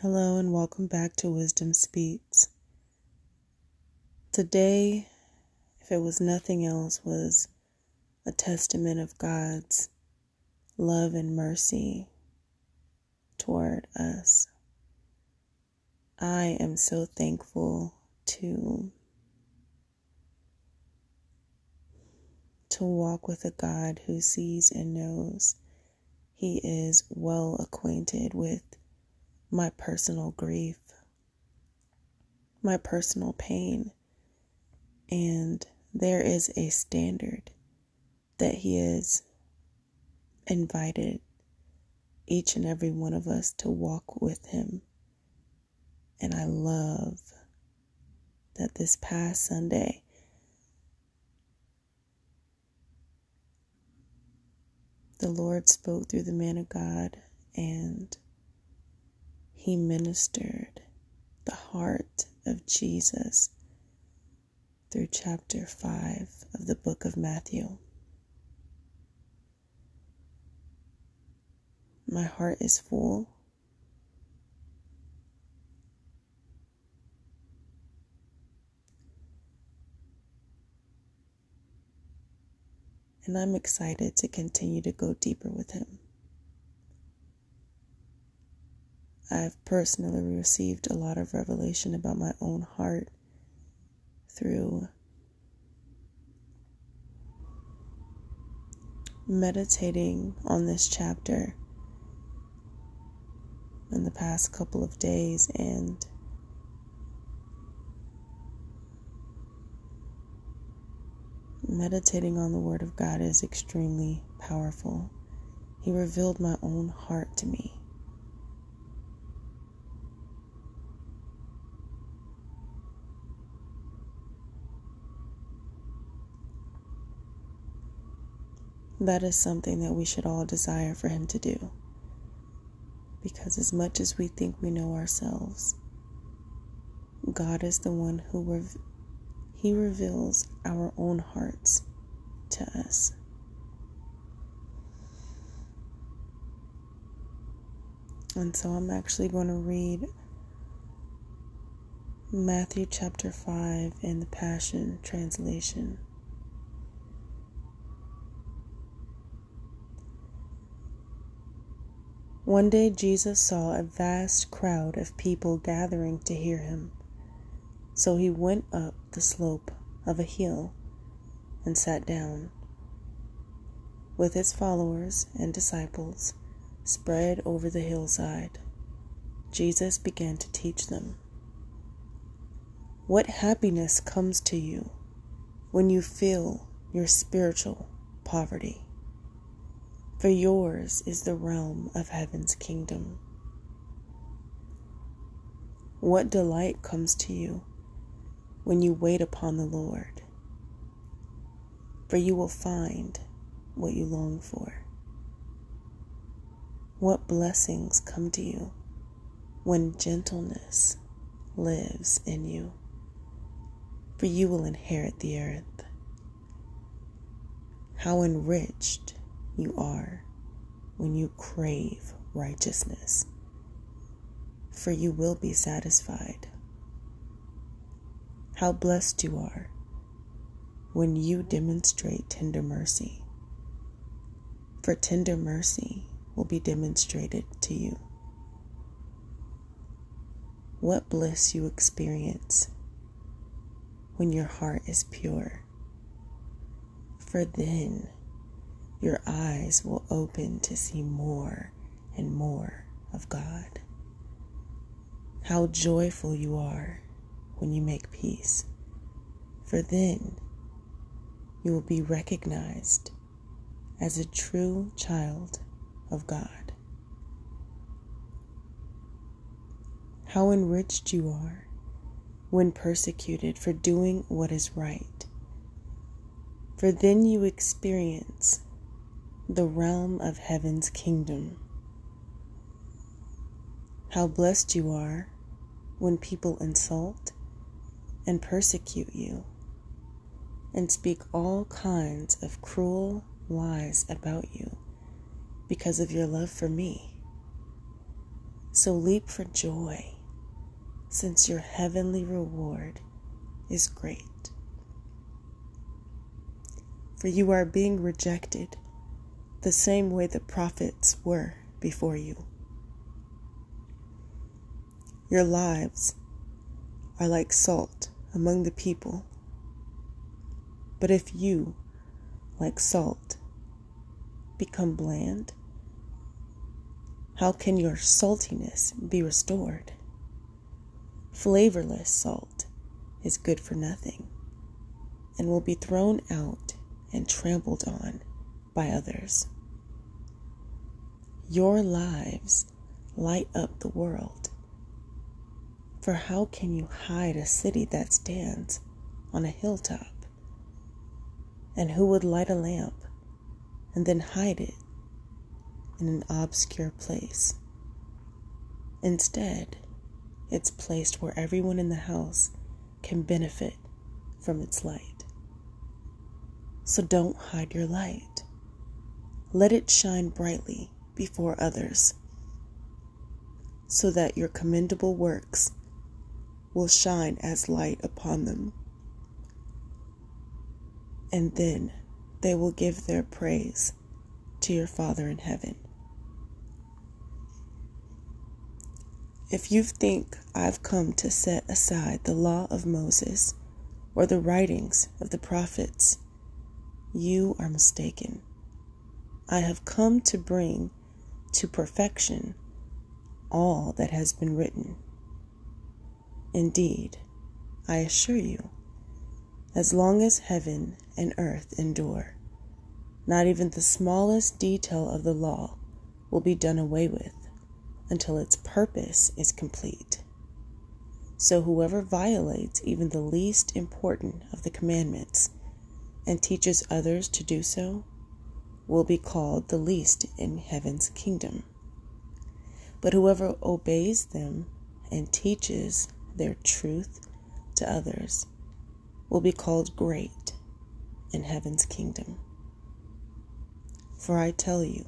Hello, and welcome back to Wisdom Speaks. Today, if it was nothing else, was a testament of God's love and mercy toward us. I am so thankful to to walk with a God who sees and knows. He is well acquainted with my personal grief, my personal pain. And there is a standard that He has invited each and every one of us to walk with Him. And I love that this past Sunday, the Lord spoke through the man of God and he ministered the heart of Jesus through chapter 5 of the book of Matthew. My heart is full. And I'm excited to continue to go deeper with him. I've personally received a lot of revelation about my own heart through meditating on this chapter in the past couple of days and meditating on the Word of God is extremely powerful. He revealed my own heart to me. That is something that we should all desire for Him to do. Because as much as we think we know ourselves, God is the one who rev- He reveals our own hearts to us. And so I'm actually going to read Matthew chapter 5 in the Passion Translation. One day Jesus saw a vast crowd of people gathering to hear him. So he went up the slope of a hill and sat down. With his followers and disciples spread over the hillside, Jesus began to teach them. What happiness comes to you when you feel your spiritual poverty? For yours is the realm of heaven's kingdom. What delight comes to you when you wait upon the Lord? For you will find what you long for. What blessings come to you when gentleness lives in you? For you will inherit the earth. How enriched you are when you crave righteousness, for you will be satisfied. How blessed you are when you demonstrate tender mercy, for tender mercy will be demonstrated to you. What bliss you experience when your heart is pure, for then your eyes will open to see more and more of God. How joyful you are when you make peace, for then you will be recognized as a true child of God. How enriched you are when persecuted for doing what is right, for then you experience the realm of heaven's kingdom. How blessed you are when people insult and persecute you and speak all kinds of cruel lies about you because of your love for me. So leap for joy, since your heavenly reward is great. For you are being rejected the same way the prophets were before you. Your lives are like salt among the people. But if you, like salt, become bland, how can your saltiness be restored? Flavorless salt is good for nothing and will be thrown out and trampled on by others. Your lives light up the world. For how can you hide a city that stands on a hilltop? And who would light a lamp and then hide it in an obscure place? Instead, it's placed where everyone in the house can benefit from its light. So don't hide your light. Let it shine brightly before others, so that your commendable works will shine as light upon them. And then they will give their praise to your Father in heaven. If you think I've come to set aside the law of Moses or the writings of the prophets, you are mistaken. I have come to bring to perfection all that has been written. Indeed, I assure you, as long as heaven and earth endure, not even the smallest detail of the law will be done away with until its purpose is complete. So, whoever violates even the least important of the commandments and teaches others to do so will be called the least in heaven's kingdom. But whoever obeys them and teaches their truth to others will be called great in heaven's kingdom. For I tell you,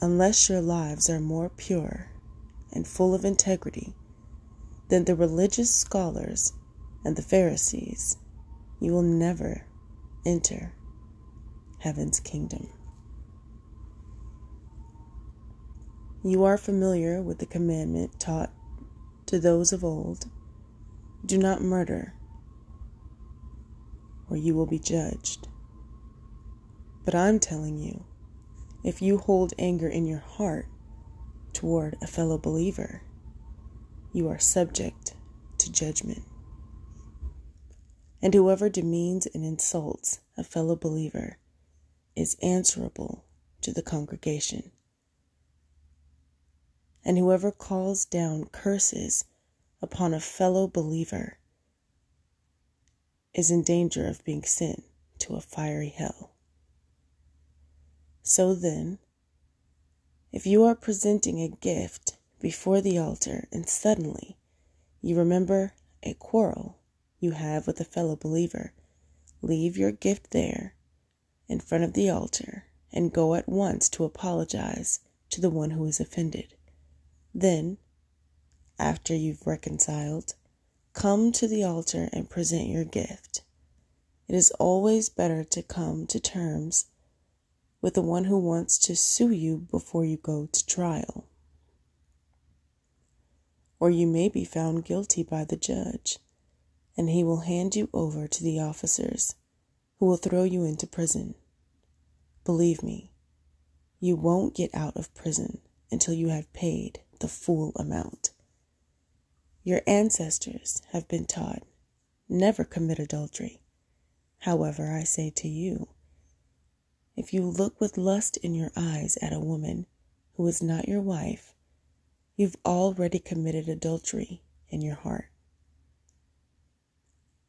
unless your lives are more pure and full of integrity than the religious scholars and the Pharisees, you will never enter heaven's kingdom. You are familiar with the commandment taught to those of old do not murder, or you will be judged. But I'm telling you, if you hold anger in your heart toward a fellow believer, you are subject to judgment. And whoever demeans and insults a fellow believer is answerable to the congregation and whoever calls down curses upon a fellow believer is in danger of being sent to a fiery hell. So then, if you are presenting a gift before the altar and suddenly you remember a quarrel you have with a fellow believer, leave your gift there in front of the altar and go at once to apologize to the one who is offended. Then, after you've reconciled, come to the altar and present your gift. It is always better to come to terms with the one who wants to sue you before you go to trial. Or you may be found guilty by the judge, and he will hand you over to the officers, who will throw you into prison. Believe me, you won't get out of prison until you have paid the full amount. Your ancestors have been taught never commit adultery. However, I say to you, if you look with lust in your eyes at a woman who is not your wife, you've already committed adultery in your heart.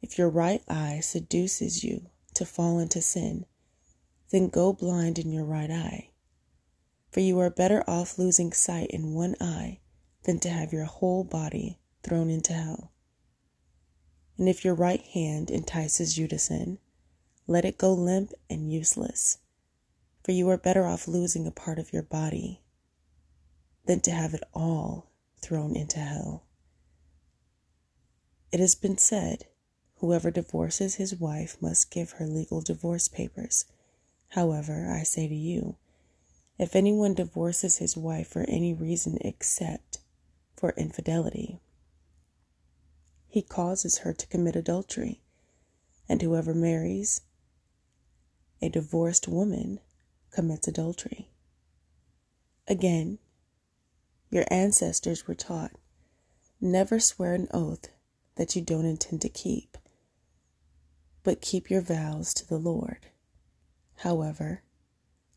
If your right eye seduces you to fall into sin, then go blind in your right eye for you are better off losing sight in one eye than to have your whole body thrown into hell. And if your right hand entices you to sin, let it go limp and useless, for you are better off losing a part of your body than to have it all thrown into hell. It has been said whoever divorces his wife must give her legal divorce papers. However, I say to you, if anyone divorces his wife for any reason except for infidelity, he causes her to commit adultery. And whoever marries a divorced woman commits adultery. Again, your ancestors were taught never swear an oath that you don't intend to keep, but keep your vows to the Lord. However,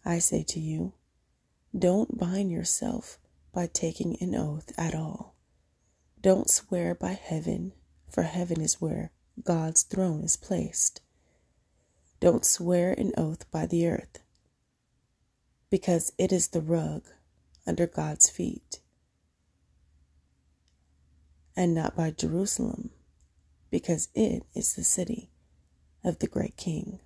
I say to you, don't bind yourself by taking an oath at all. Don't swear by heaven, for heaven is where God's throne is placed. Don't swear an oath by the earth, because it is the rug under God's feet, and not by Jerusalem, because it is the city of the great King.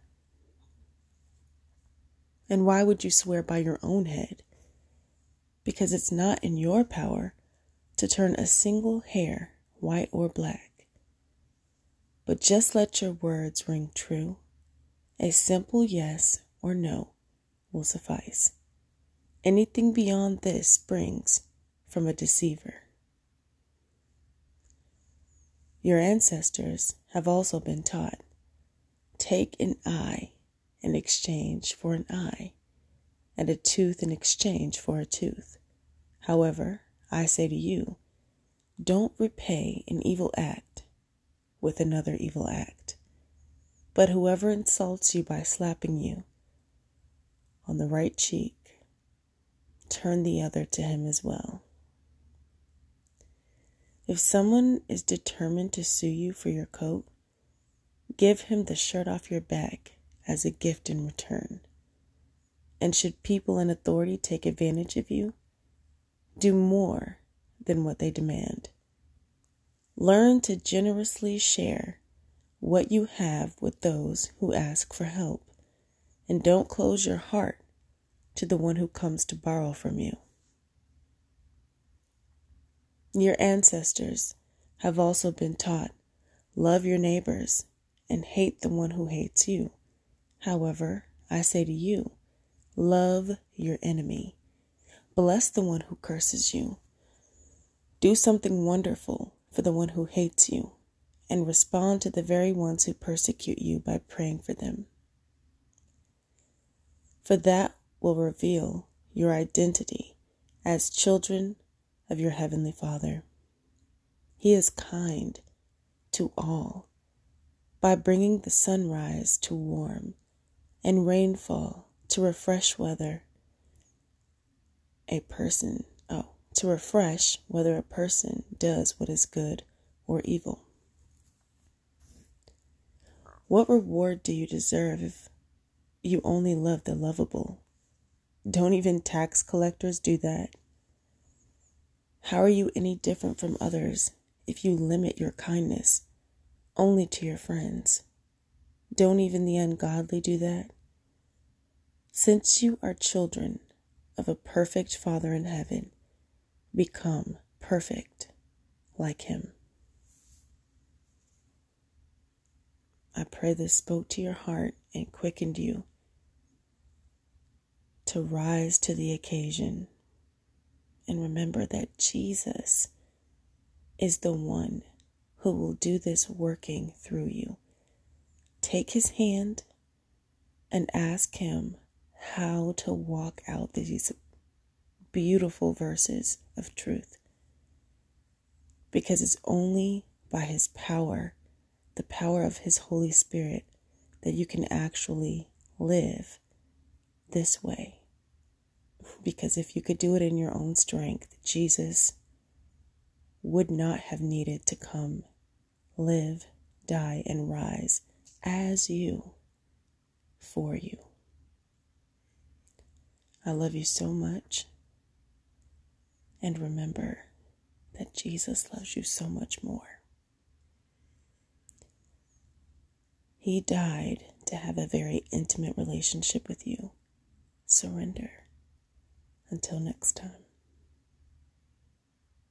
And why would you swear by your own head? Because it's not in your power to turn a single hair white or black. But just let your words ring true. A simple yes or no will suffice. Anything beyond this springs from a deceiver. Your ancestors have also been taught take an eye in exchange for an eye, and a tooth in exchange for a tooth. However, I say to you, don't repay an evil act with another evil act. But whoever insults you by slapping you on the right cheek, turn the other to him as well. If someone is determined to sue you for your coat, give him the shirt off your back as a gift in return. And should people in authority take advantage of you, do more than what they demand. Learn to generously share what you have with those who ask for help, and don't close your heart to the one who comes to borrow from you. Your ancestors have also been taught love your neighbors and hate the one who hates you. However, I say to you, love your enemy. Bless the one who curses you. Do something wonderful for the one who hates you, and respond to the very ones who persecute you by praying for them. For that will reveal your identity as children of your Heavenly Father. He is kind to all by bringing the sunrise to warm and rainfall to refresh whether a person, oh, to refresh whether a person does what is good or evil. What reward do you deserve if you only love the lovable don't even tax collectors do that? How are you any different from others if you limit your kindness only to your friends? Don't even the ungodly do that? Since you are children of a perfect Father in heaven, become perfect like Him. I pray this spoke to your heart and quickened you to rise to the occasion and remember that Jesus is the one who will do this working through you. Take his hand and ask him how to walk out these beautiful verses of truth. Because it's only by his power, the power of his Holy Spirit, that you can actually live this way. Because if you could do it in your own strength, Jesus would not have needed to come, live, die, and rise as you for you. I love you so much. And remember that Jesus loves you so much more. He died to have a very intimate relationship with you surrender. Until next time.